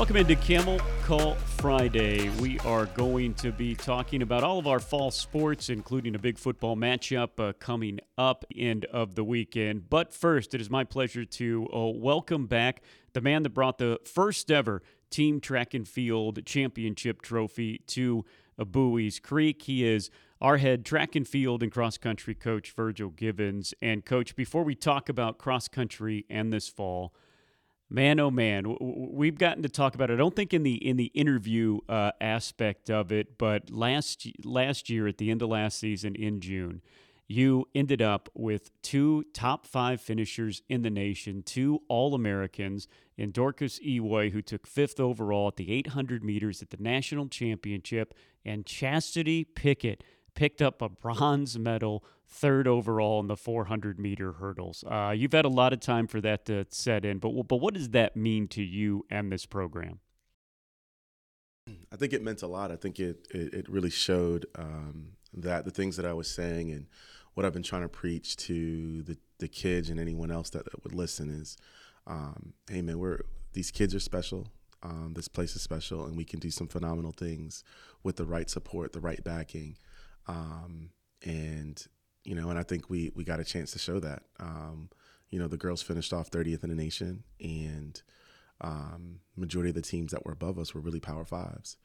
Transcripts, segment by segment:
Welcome into Camel Call Friday. We are going to be talking about all of our fall sports, including a big football matchup uh, coming up end of the weekend. But first, it is my pleasure to uh, welcome back the man that brought the first ever team track and field championship trophy to uh, Buies Creek. He is our head track and field and cross country coach, Virgil Givens. And, coach, before we talk about cross country and this fall, Man, oh man, we've gotten to talk about it. I don't think in the in the interview uh, aspect of it, but last last year at the end of last season in June, you ended up with two top five finishers in the nation, two All Americans in Dorcas Ewoy, who took fifth overall at the 800 meters at the national championship, and Chastity Pickett picked up a bronze medal, third overall in the 400 meter hurdles. Uh, you've had a lot of time for that to set in, but but what does that mean to you and this program? I think it meant a lot. I think it it, it really showed um, that the things that I was saying and what I've been trying to preach to the the kids and anyone else that would listen is, um, hey man, we're these kids are special. Um, this place is special, and we can do some phenomenal things with the right support, the right backing, um, and you know, and I think we we got a chance to show that. Um, you know, the girls finished off 30th in the nation, and um, majority of the teams that were above us were really Power Fives.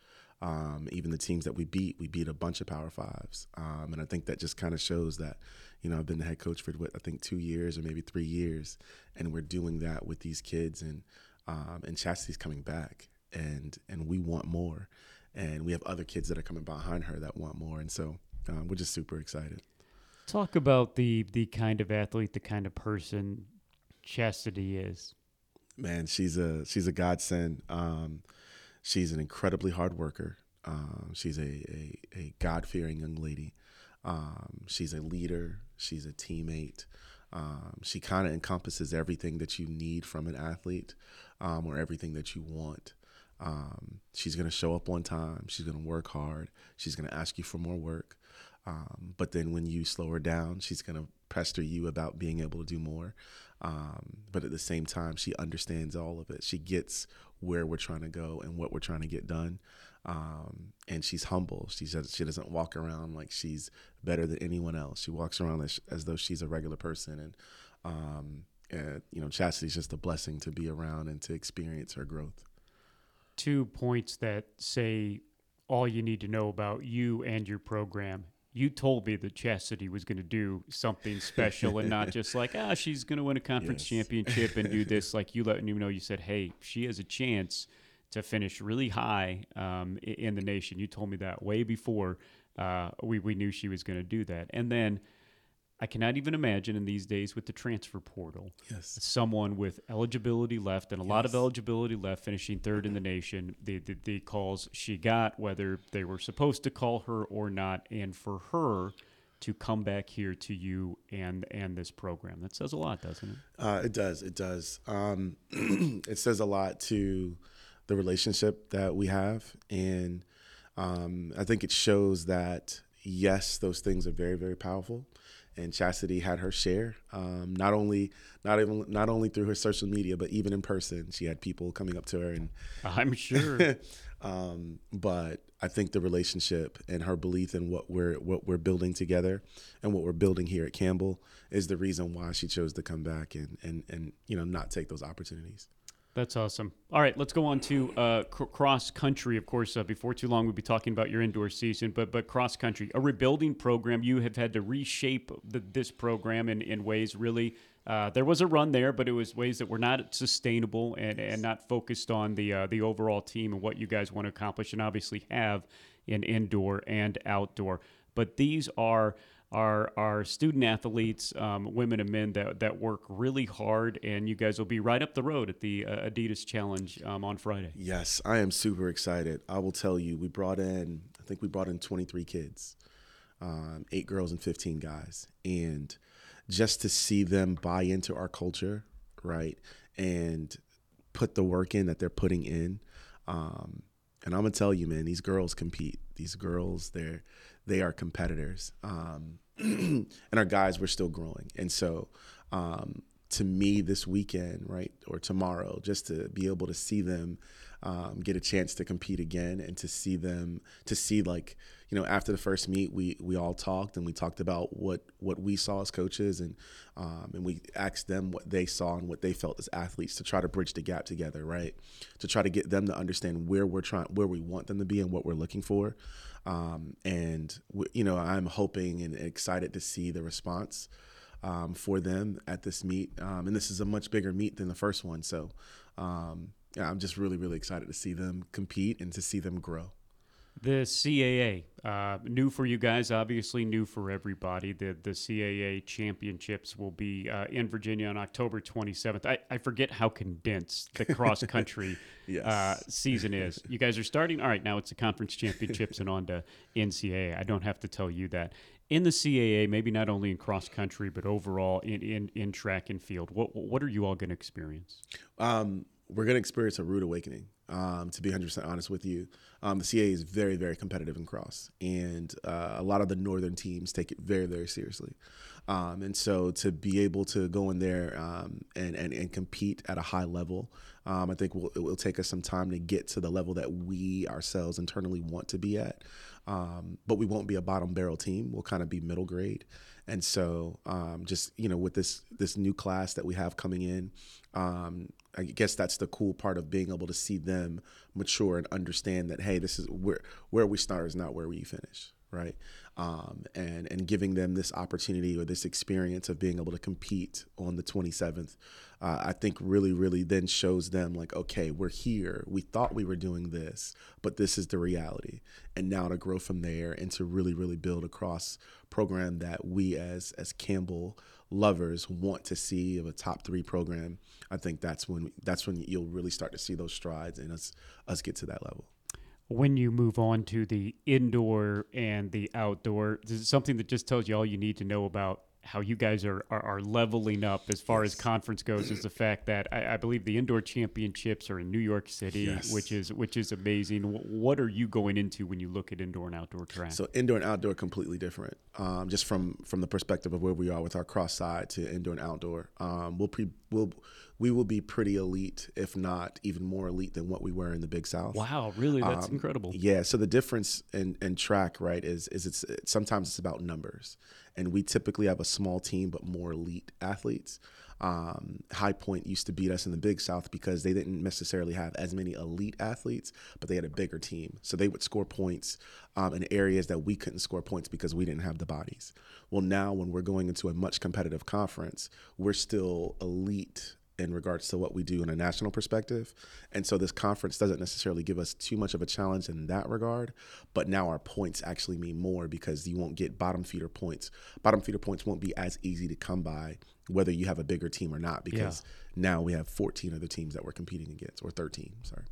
Um, even the teams that we beat, we beat a bunch of Power Fives, um, and I think that just kind of shows that. You know, I've been the head coach for what I think two years or maybe three years, and we're doing that with these kids, and um, and Chastity's coming back, and and we want more, and we have other kids that are coming behind her that want more, and so um, we're just super excited. Talk about the the kind of athlete, the kind of person Chastity is. Man, she's a she's a godsend. Um, she's an incredibly hard worker. Um, she's a, a, a God fearing young lady. Um, she's a leader. She's a teammate. Um, she kind of encompasses everything that you need from an athlete um, or everything that you want. Um, she's going to show up on time. She's going to work hard. She's going to ask you for more work. Um, but then when you slow her down, she's going to pester you about being able to do more. Um, but at the same time, she understands all of it. She gets where we're trying to go and what we're trying to get done. Um, and she's humble. She says she doesn't walk around like she's better than anyone else. She walks around as, as though she's a regular person. And, um, and you know, Chastity's just a blessing to be around and to experience her growth. Two points that say all you need to know about you and your program you told me that Chastity was going to do something special and not just like, ah, she's going to win a conference yes. championship and do this. Like you letting you know, you said, hey, she has a chance to finish really high um, in the nation. You told me that way before uh, we, we knew she was going to do that. And then I cannot even imagine in these days with the transfer portal, yes. someone with eligibility left and a yes. lot of eligibility left, finishing third in the nation. The, the, the calls she got, whether they were supposed to call her or not, and for her to come back here to you and and this program, that says a lot, doesn't it? Uh, it does. It does. Um, it says a lot to the relationship that we have, and um, I think it shows that yes, those things are very very powerful and Chastity had her share. Um, not only not even not only through her social media, but even in person, she had people coming up to her and I'm sure. um, but I think the relationship and her belief in what we're what we're building together and what we're building here at Campbell is the reason why she chose to come back and and and you know not take those opportunities. That's awesome. All right, let's go on to uh, cr- cross country. Of course, uh, before too long, we'll be talking about your indoor season, but but cross country, a rebuilding program. You have had to reshape the, this program in, in ways really. Uh, there was a run there, but it was ways that were not sustainable and, and not focused on the uh, the overall team and what you guys want to accomplish, and obviously have in indoor and outdoor. But these are our our student athletes, um, women and men that that work really hard, and you guys will be right up the road at the uh, Adidas Challenge um, on Friday. Yes, I am super excited. I will tell you, we brought in, I think we brought in 23 kids, um, eight girls and 15 guys, and just to see them buy into our culture, right, and put the work in that they're putting in. Um, and I'm gonna tell you, man, these girls compete. These girls, they're they are competitors. Um, and our guys were still growing. And so um, to me this weekend, right, or tomorrow, just to be able to see them um, get a chance to compete again and to see them to see like you know after the first meet we we all talked and we talked about what what we saw as coaches and um, and we asked them what they saw and what they felt as athletes to try to bridge the gap together right? To try to get them to understand where we're trying where we want them to be and what we're looking for. Um, and you know I'm hoping and excited to see the response um, for them at this meet. Um, and this is a much bigger meet than the first one. So um, yeah, I'm just really, really excited to see them compete and to see them grow. The CAA, uh, new for you guys, obviously new for everybody. The the CAA championships will be uh, in Virginia on October 27th. I, I forget how condensed the cross country yes. uh, season is. You guys are starting. All right, now it's the conference championships and on to NCAA. I don't have to tell you that. In the CAA, maybe not only in cross country, but overall in, in, in track and field, what what are you all going to experience? Um, we're going to experience a rude awakening. Um, to be 100% honest with you, um, the CAA is very, very competitive in cross, and uh, a lot of the northern teams take it very, very seriously. Um, and so to be able to go in there um, and, and, and compete at a high level, um, I think we'll, it will take us some time to get to the level that we ourselves internally want to be at. Um, but we won't be a bottom barrel team. We'll kind of be middle grade. And so, just you know, with this this new class that we have coming in, I guess that's the cool part of being able to see them mature and understand that hey, this is where where we start is not where we finish, right? Um, and and giving them this opportunity or this experience of being able to compete on the 27th, uh, I think really really then shows them like okay, we're here. We thought we were doing this, but this is the reality. And now to grow from there and to really really build a cross program that we as as Campbell lovers want to see of a top three program, I think that's when that's when you'll really start to see those strides and us us get to that level. When you move on to the indoor and the outdoor, this is something that just tells you all you need to know about how you guys are, are, are leveling up as far yes. as conference goes is the fact that I, I, believe the indoor championships are in New York City, yes. which is which is amazing. What are you going into when you look at indoor and outdoor track? So indoor and outdoor completely different. Um, just from from the perspective of where we are with our cross side to indoor and outdoor, um, we'll pre we'll we will be pretty elite, if not even more elite than what we were in the Big South. Wow, really? That's um, incredible. Yeah. So the difference in, in track, right, is is it's sometimes it's about numbers, and we typically have a small team but more elite athletes. Um, High Point used to beat us in the Big South because they didn't necessarily have as many elite athletes, but they had a bigger team. So they would score points um, in areas that we couldn't score points because we didn't have the bodies. Well, now when we're going into a much competitive conference, we're still elite in regards to what we do in a national perspective. And so this conference doesn't necessarily give us too much of a challenge in that regard, but now our points actually mean more because you won't get bottom feeder points. Bottom feeder points won't be as easy to come by whether you have a bigger team or not because yeah. now we have 14 other teams that we're competing against or 13, sorry.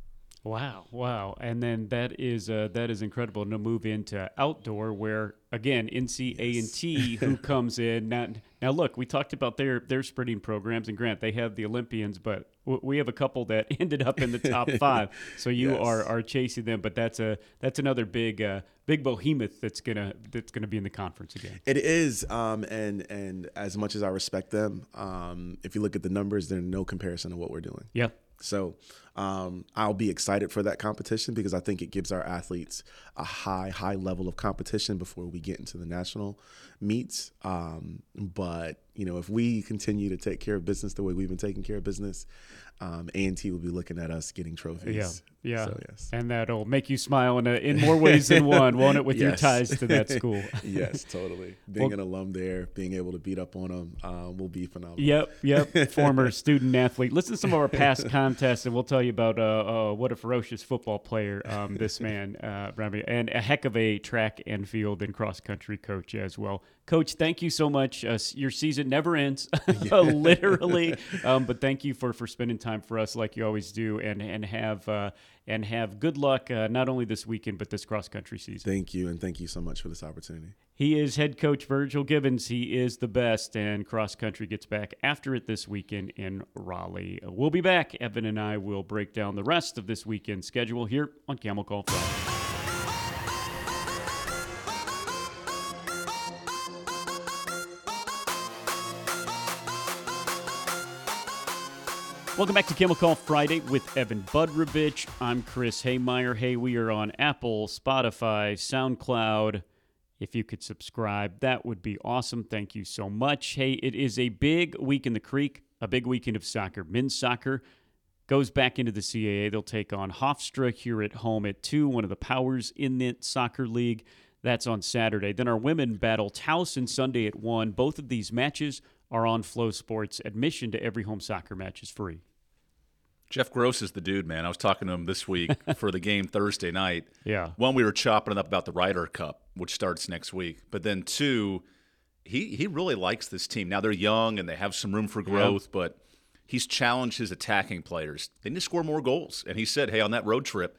Wow, wow, and then that is uh, that is incredible And to move into outdoor, where again NC A and T who comes in now. Now look, we talked about their their sprinting programs, and Grant they have the Olympians, but we have a couple that ended up in the top five. So you yes. are are chasing them, but that's a that's another big uh, big behemoth that's gonna that's gonna be in the conference again. It is, um, and and as much as I respect them, um, if you look at the numbers, they're no comparison to what we're doing. Yeah. So um, I'll be excited for that competition because I think it gives our athletes a high, high level of competition before we get into the national meets. Um, but you know, if we continue to take care of business the way we've been taking care of business, um, A&T will be looking at us getting trophies. Yeah, yeah. So, yes. And that'll make you smile in, a, in more ways than one, won't it, with yes. your ties to that school? yes, totally. Being well, an alum there, being able to beat up on them uh, will be phenomenal. Yep, yep. Former student athlete. Listen to some of our past contests, and we'll tell you about uh, uh, what a ferocious football player um, this man, uh, and a heck of a track and field and cross country coach as well. Coach, thank you so much. Uh, your season never ends, literally. Um, but thank you for for spending time for us like you always do, and and have uh, and have good luck uh, not only this weekend but this cross country season. Thank you, and thank you so much for this opportunity. He is head coach Virgil Givens. He is the best, and cross country gets back after it this weekend in Raleigh. We'll be back. Evan and I will break down the rest of this weekend schedule here on Camel Call Friday. Welcome back to Camel Call Friday with Evan Budrovich. I'm Chris Hemeyer. Hey, we are on Apple, Spotify, SoundCloud. If you could subscribe, that would be awesome. Thank you so much. Hey, it is a big week in the creek, a big weekend of soccer. Men's soccer goes back into the CAA. They'll take on Hofstra here at home at 2, one of the powers in the soccer league. That's on Saturday. Then our women battle Towson Sunday at 1. Both of these matches are on Flow Sports. Admission to every home soccer match is free. Jeff Gross is the dude, man. I was talking to him this week for the game Thursday night. Yeah. One, we were chopping it up about the Ryder Cup, which starts next week. But then two, he he really likes this team. Now they're young and they have some room for growth, yeah. but he's challenged his attacking players. They need to score more goals. And he said, Hey, on that road trip,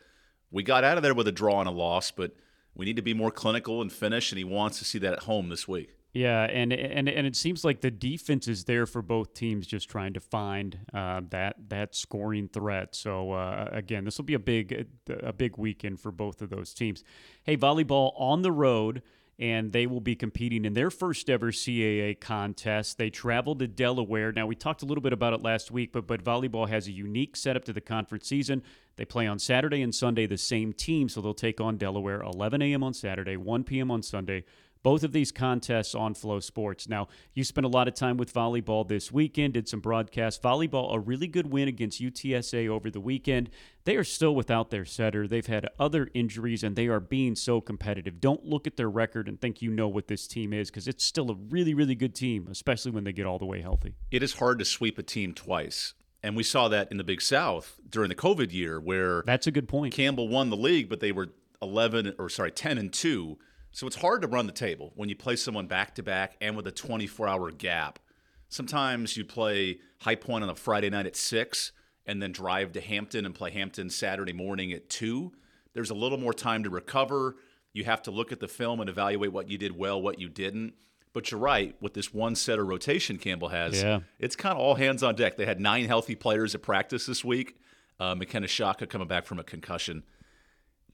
we got out of there with a draw and a loss, but we need to be more clinical and finish, and he wants to see that at home this week. Yeah, and and and it seems like the defense is there for both teams, just trying to find uh, that that scoring threat. So uh, again, this will be a big a big weekend for both of those teams. Hey, volleyball on the road, and they will be competing in their first ever CAA contest. They travel to Delaware. Now we talked a little bit about it last week, but but volleyball has a unique setup to the conference season. They play on Saturday and Sunday the same team, so they'll take on Delaware 11 a.m. on Saturday, 1 p.m. on Sunday both of these contests on Flow Sports. Now, you spent a lot of time with volleyball this weekend, did some broadcasts. Volleyball, a really good win against UTSA over the weekend. They are still without their setter. They've had other injuries, and they are being so competitive. Don't look at their record and think you know what this team is because it's still a really, really good team, especially when they get all the way healthy. It is hard to sweep a team twice. And we saw that in the Big South during the COVID year where That's a good point. Campbell won the league, but they were 11 or sorry, 10 and 2 so it's hard to run the table when you play someone back to back and with a 24 hour gap. Sometimes you play High Point on a Friday night at 6 and then drive to Hampton and play Hampton Saturday morning at 2. There's a little more time to recover. You have to look at the film and evaluate what you did well, what you didn't. But you're right, with this one set of rotation Campbell has, yeah. it's kind of all hands on deck. They had nine healthy players at practice this week. Uh, McKenna Shaka coming back from a concussion.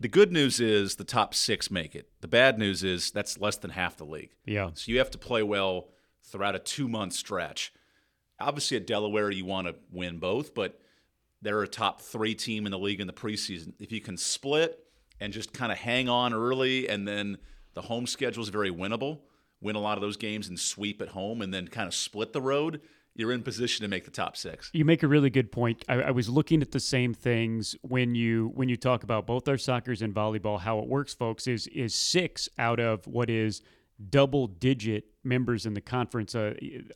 The good news is the top six make it. The bad news is that's less than half the league. Yeah. So you have to play well throughout a two month stretch. Obviously, at Delaware, you want to win both, but they're a top three team in the league in the preseason. If you can split and just kind of hang on early, and then the home schedule is very winnable, win a lot of those games and sweep at home, and then kind of split the road, you're in position to make the top six. You make a really good point. I, I, was looking at the same things when you when you talk about both our soccer's and volleyball. How it works, folks, is is six out of what is double digit members in the conference. Uh,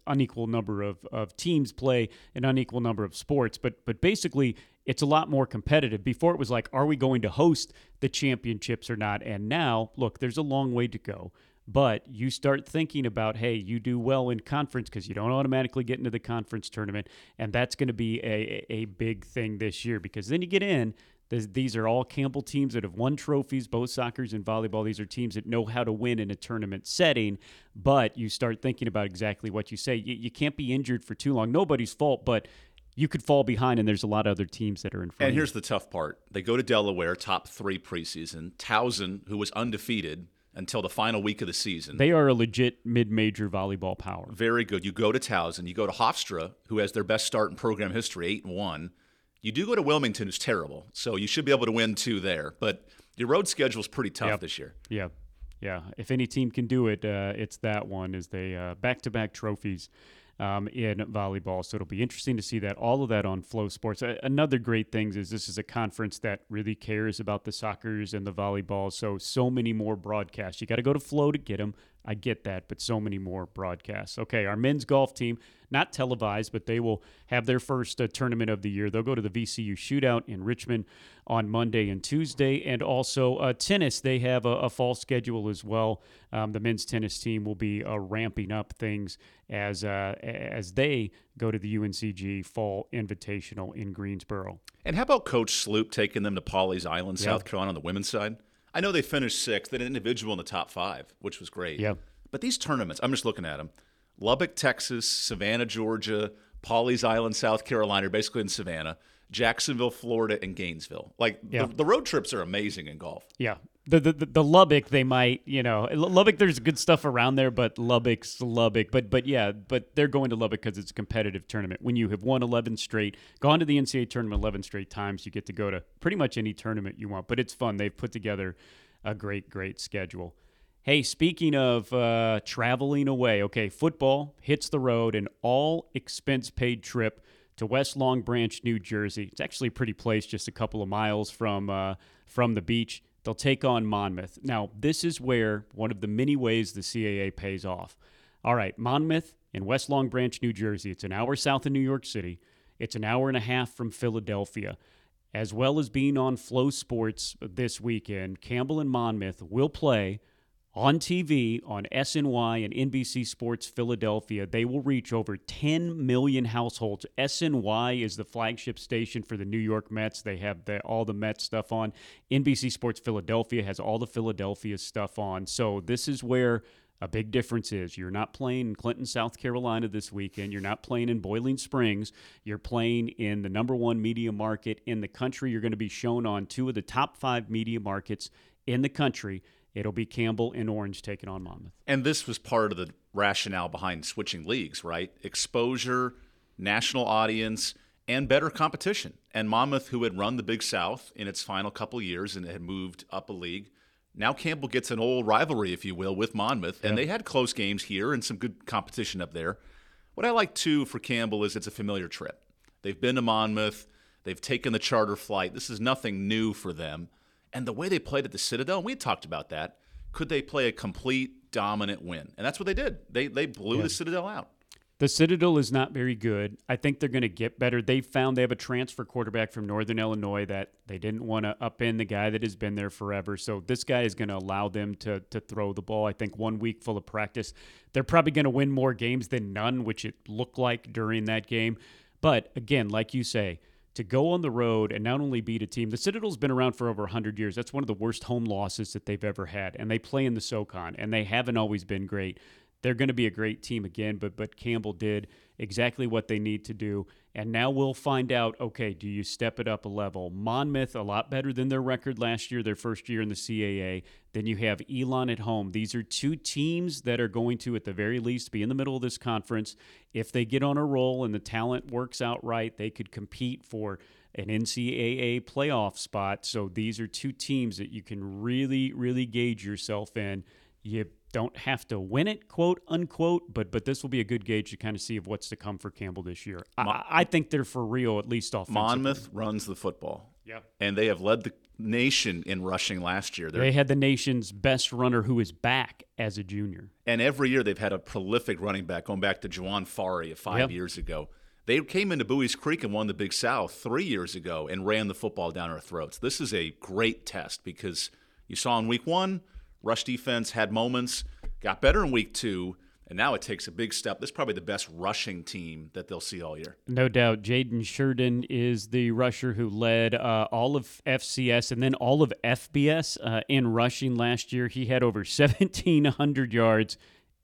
unequal number of, of teams play an unequal number of sports, but but basically it's a lot more competitive. Before it was like, are we going to host the championships or not? And now, look, there's a long way to go. But you start thinking about, hey, you do well in conference because you don't automatically get into the conference tournament. And that's going to be a, a big thing this year because then you get in. These are all Campbell teams that have won trophies, both soccer's and volleyball. These are teams that know how to win in a tournament setting. But you start thinking about exactly what you say. You, you can't be injured for too long. Nobody's fault, but you could fall behind, and there's a lot of other teams that are in front. And here's the tough part: they go to Delaware, top three preseason. Towson, who was undefeated, until the final week of the season. They are a legit mid-major volleyball power. Very good. You go to Towson, you go to Hofstra, who has their best start in program history, eight and one. You do go to Wilmington, who's terrible, so you should be able to win two there. But your road schedule is pretty tough yep. this year. Yeah, yeah. If any team can do it, uh, it's that one. Is they uh, back-to-back trophies um, in volleyball. So it'll be interesting to see that all of that on FloSports. another great thing is this is a conference that really cares about the soccer's and the volleyball. So so many more broadcasts. You got to go to Flow to get them. I get that, but so many more broadcasts. Okay, our men's golf team, not televised, but they will have their first uh, tournament of the year. They'll go to the VCU Shootout in Richmond on Monday and Tuesday, and also uh, tennis. They have a, a, fall schedule as well. Um, the men's tennis team will be uh, ramping up things as uh, as they go to the UNCG Fall Invitational in Greensboro. And how about Coach Sloop taking them to Pawleys Island, South Carolina, on the women's side? I know they finished sixth, an individual in the top five, which was great. Yeah. But these tournaments, I'm just looking at them. Lubbock, Texas, Savannah, Georgia, Pawleys Island, South Carolina, basically in Savannah, Jacksonville, Florida, and Gainesville. Like yeah. the, the, road trips are amazing in golf. Yeah. The, the the Lubbock they might you know Lubbock there's good stuff around there but Lubbock's Lubbock but but yeah but they're going to Lubbock because it's a competitive tournament. When you have won 11 straight gone to the NCAA tournament 11 straight times you get to go to pretty much any tournament you want but it's fun. They've put together a great great schedule. Hey speaking of uh, traveling away okay football hits the road an all expense paid trip to West Long Branch New Jersey. It's actually a pretty place just a couple of miles from uh, from the beach They'll take on Monmouth. Now, this is where one of the many ways the CAA pays off. All right, Monmouth in West Long Branch, New Jersey. It's an hour south of New York City. It's an hour and a half from Philadelphia. As well as being on Flow Sports this weekend, Campbell and Monmouth will play on TV on SNY and NBC Sports Philadelphia. They will reach over 10 million households. SNY is the flagship station for the New York Mets. They have the, all the Mets stuff on. NBC Sports Philadelphia has all the Philadelphia stuff on. So this is where a big difference is you're not playing in Clinton, South Carolina this weekend. You're not playing in Boiling Springs. You're playing in the number one media market in the country. You're going to be shown on two of the top five media markets in the country. It'll be Campbell and Orange taking on Monmouth. And this was part of the rationale behind switching leagues, right? Exposure, national audience, and better competition. And Monmouth, who had run the Big South in its final couple years and had moved up a league, now Campbell gets an old rivalry, if you will, with Monmouth. And they had close games here and some good competition up there. What I like too for Campbell is it's a familiar trip. They've been to Monmouth, they've taken the charter flight. This is nothing new for them. And the way they played at the Citadel, and we talked about that. Could they play a complete dominant win? And that's what they did. They they blew yeah. the Citadel out. The Citadel is not very good. I think they're going to get better. They found they have a transfer quarterback from Northern Illinois that they didn't want to upend the guy that has been there forever. So this guy is going to allow them to to throw the ball. I think one week full of practice, they're probably going to win more games than none, which it looked like during that game. But again, like you say, to go on the road and not only beat a team, the Citadel's been around for over 100 years. That's one of the worst home losses that they've ever had. And they play in the SoCon, and they haven't always been great. They're going to be a great team again, but but Campbell did exactly what they need to do. And now we'll find out okay, do you step it up a level? Monmouth, a lot better than their record last year, their first year in the CAA. Then you have Elon at home. These are two teams that are going to, at the very least, be in the middle of this conference. If they get on a roll and the talent works out right, they could compete for an NCAA playoff spot. So these are two teams that you can really, really gauge yourself in. You don't have to win it, quote unquote, but but this will be a good gauge to kind of see of what's to come for Campbell this year. I, I think they're for real, at least offensively. Monmouth runs the football. Yeah, and they have led the nation in rushing last year. They're, they had the nation's best runner who is back as a junior. And every year they've had a prolific running back, going back to Juwan Fari five yep. years ago. They came into Buies Creek and won the Big South three years ago and ran the football down our throats. This is a great test because you saw in week one – Rush defense had moments, got better in week two, and now it takes a big step. This is probably the best rushing team that they'll see all year. No doubt. Jaden Shirden is the rusher who led uh, all of FCS and then all of FBS uh, in rushing last year. He had over 1,700 yards.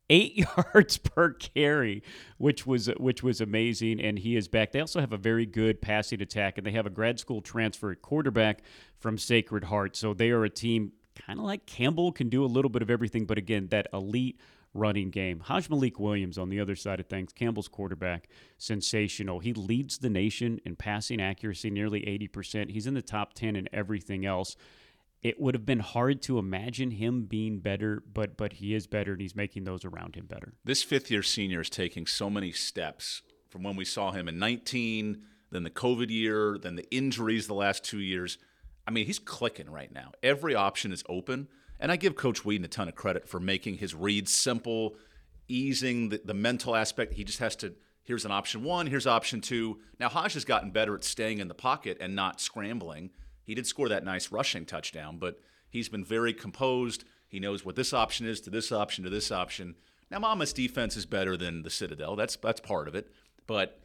Eight yards per carry, which was which was amazing, and he is back. They also have a very good passing attack, and they have a grad school transfer quarterback from Sacred Heart. So they are a team kind of like Campbell can do a little bit of everything, but again, that elite running game. Hajj-Malik Williams on the other side of things, Campbell's quarterback, sensational. He leads the nation in passing accuracy, nearly 80%. He's in the top 10 in everything else. It would have been hard to imagine him being better, but but he is better and he's making those around him better. This fifth year senior is taking so many steps from when we saw him in 19, then the COVID year, then the injuries the last two years. I mean, he's clicking right now. Every option is open. And I give Coach Whedon a ton of credit for making his reads simple, easing the, the mental aspect. He just has to here's an option one, here's option two. Now, Hajj has gotten better at staying in the pocket and not scrambling. He did score that nice rushing touchdown, but he's been very composed. He knows what this option is to this option to this option. Now, Monmouth's defense is better than the Citadel. That's that's part of it. But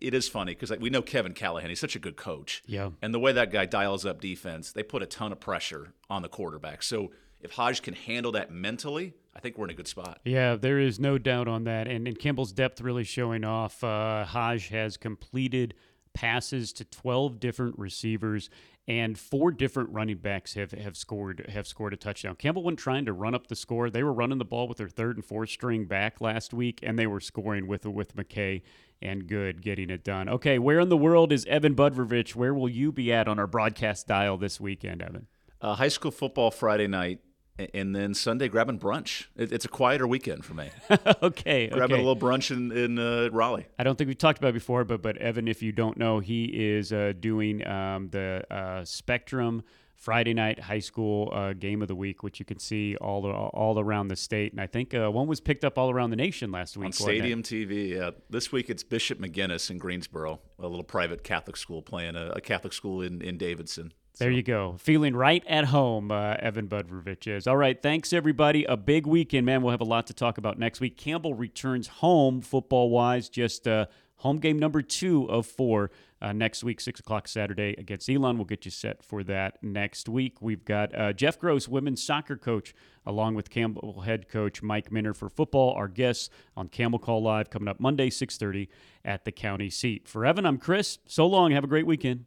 it is funny because like, we know Kevin Callahan. He's such a good coach. Yeah. And the way that guy dials up defense, they put a ton of pressure on the quarterback. So if Hajj can handle that mentally, I think we're in a good spot. Yeah, there is no doubt on that. And, and Campbell's depth really showing off. Uh, Hajj has completed passes to 12 different receivers and four different running backs have, have scored have scored a touchdown. Campbell wasn't trying to run up the score. They were running the ball with their third and fourth string back last week, and they were scoring with with McKay and Good getting it done. Okay, where in the world is Evan Budrovich? Where will you be at on our broadcast dial this weekend, Evan? Uh, high school football Friday night and then Sunday grabbing brunch. it's a quieter weekend for me. okay, grabbing okay. a little brunch in in uh, Raleigh. I don't think we talked about it before, but but Evan, if you don't know, he is uh, doing um, the uh, Spectrum Friday night high school uh, game of the week, which you can see all all around the state, and I think uh, one was picked up all around the nation last week on Stadium TV. Yeah, this week it's Bishop McGuinness in Greensboro, a little private Catholic school playing a, a Catholic school in in Davidson. There you go. Feeling right at home, uh, Evan Budrovich is. All right. Thanks, everybody. A big weekend, man. We'll have a lot to talk about next week. Campbell returns home football wise, just uh, home game number two of four uh, next week, 6 o'clock Saturday against Elon. We'll get you set for that next week. We've got uh, Jeff Gross, women's soccer coach, along with Campbell head coach Mike Minter for football. Our guests on Campbell Call Live coming up Monday, 6.30 at the county seat. For Evan, I'm Chris. So long. Have a great weekend.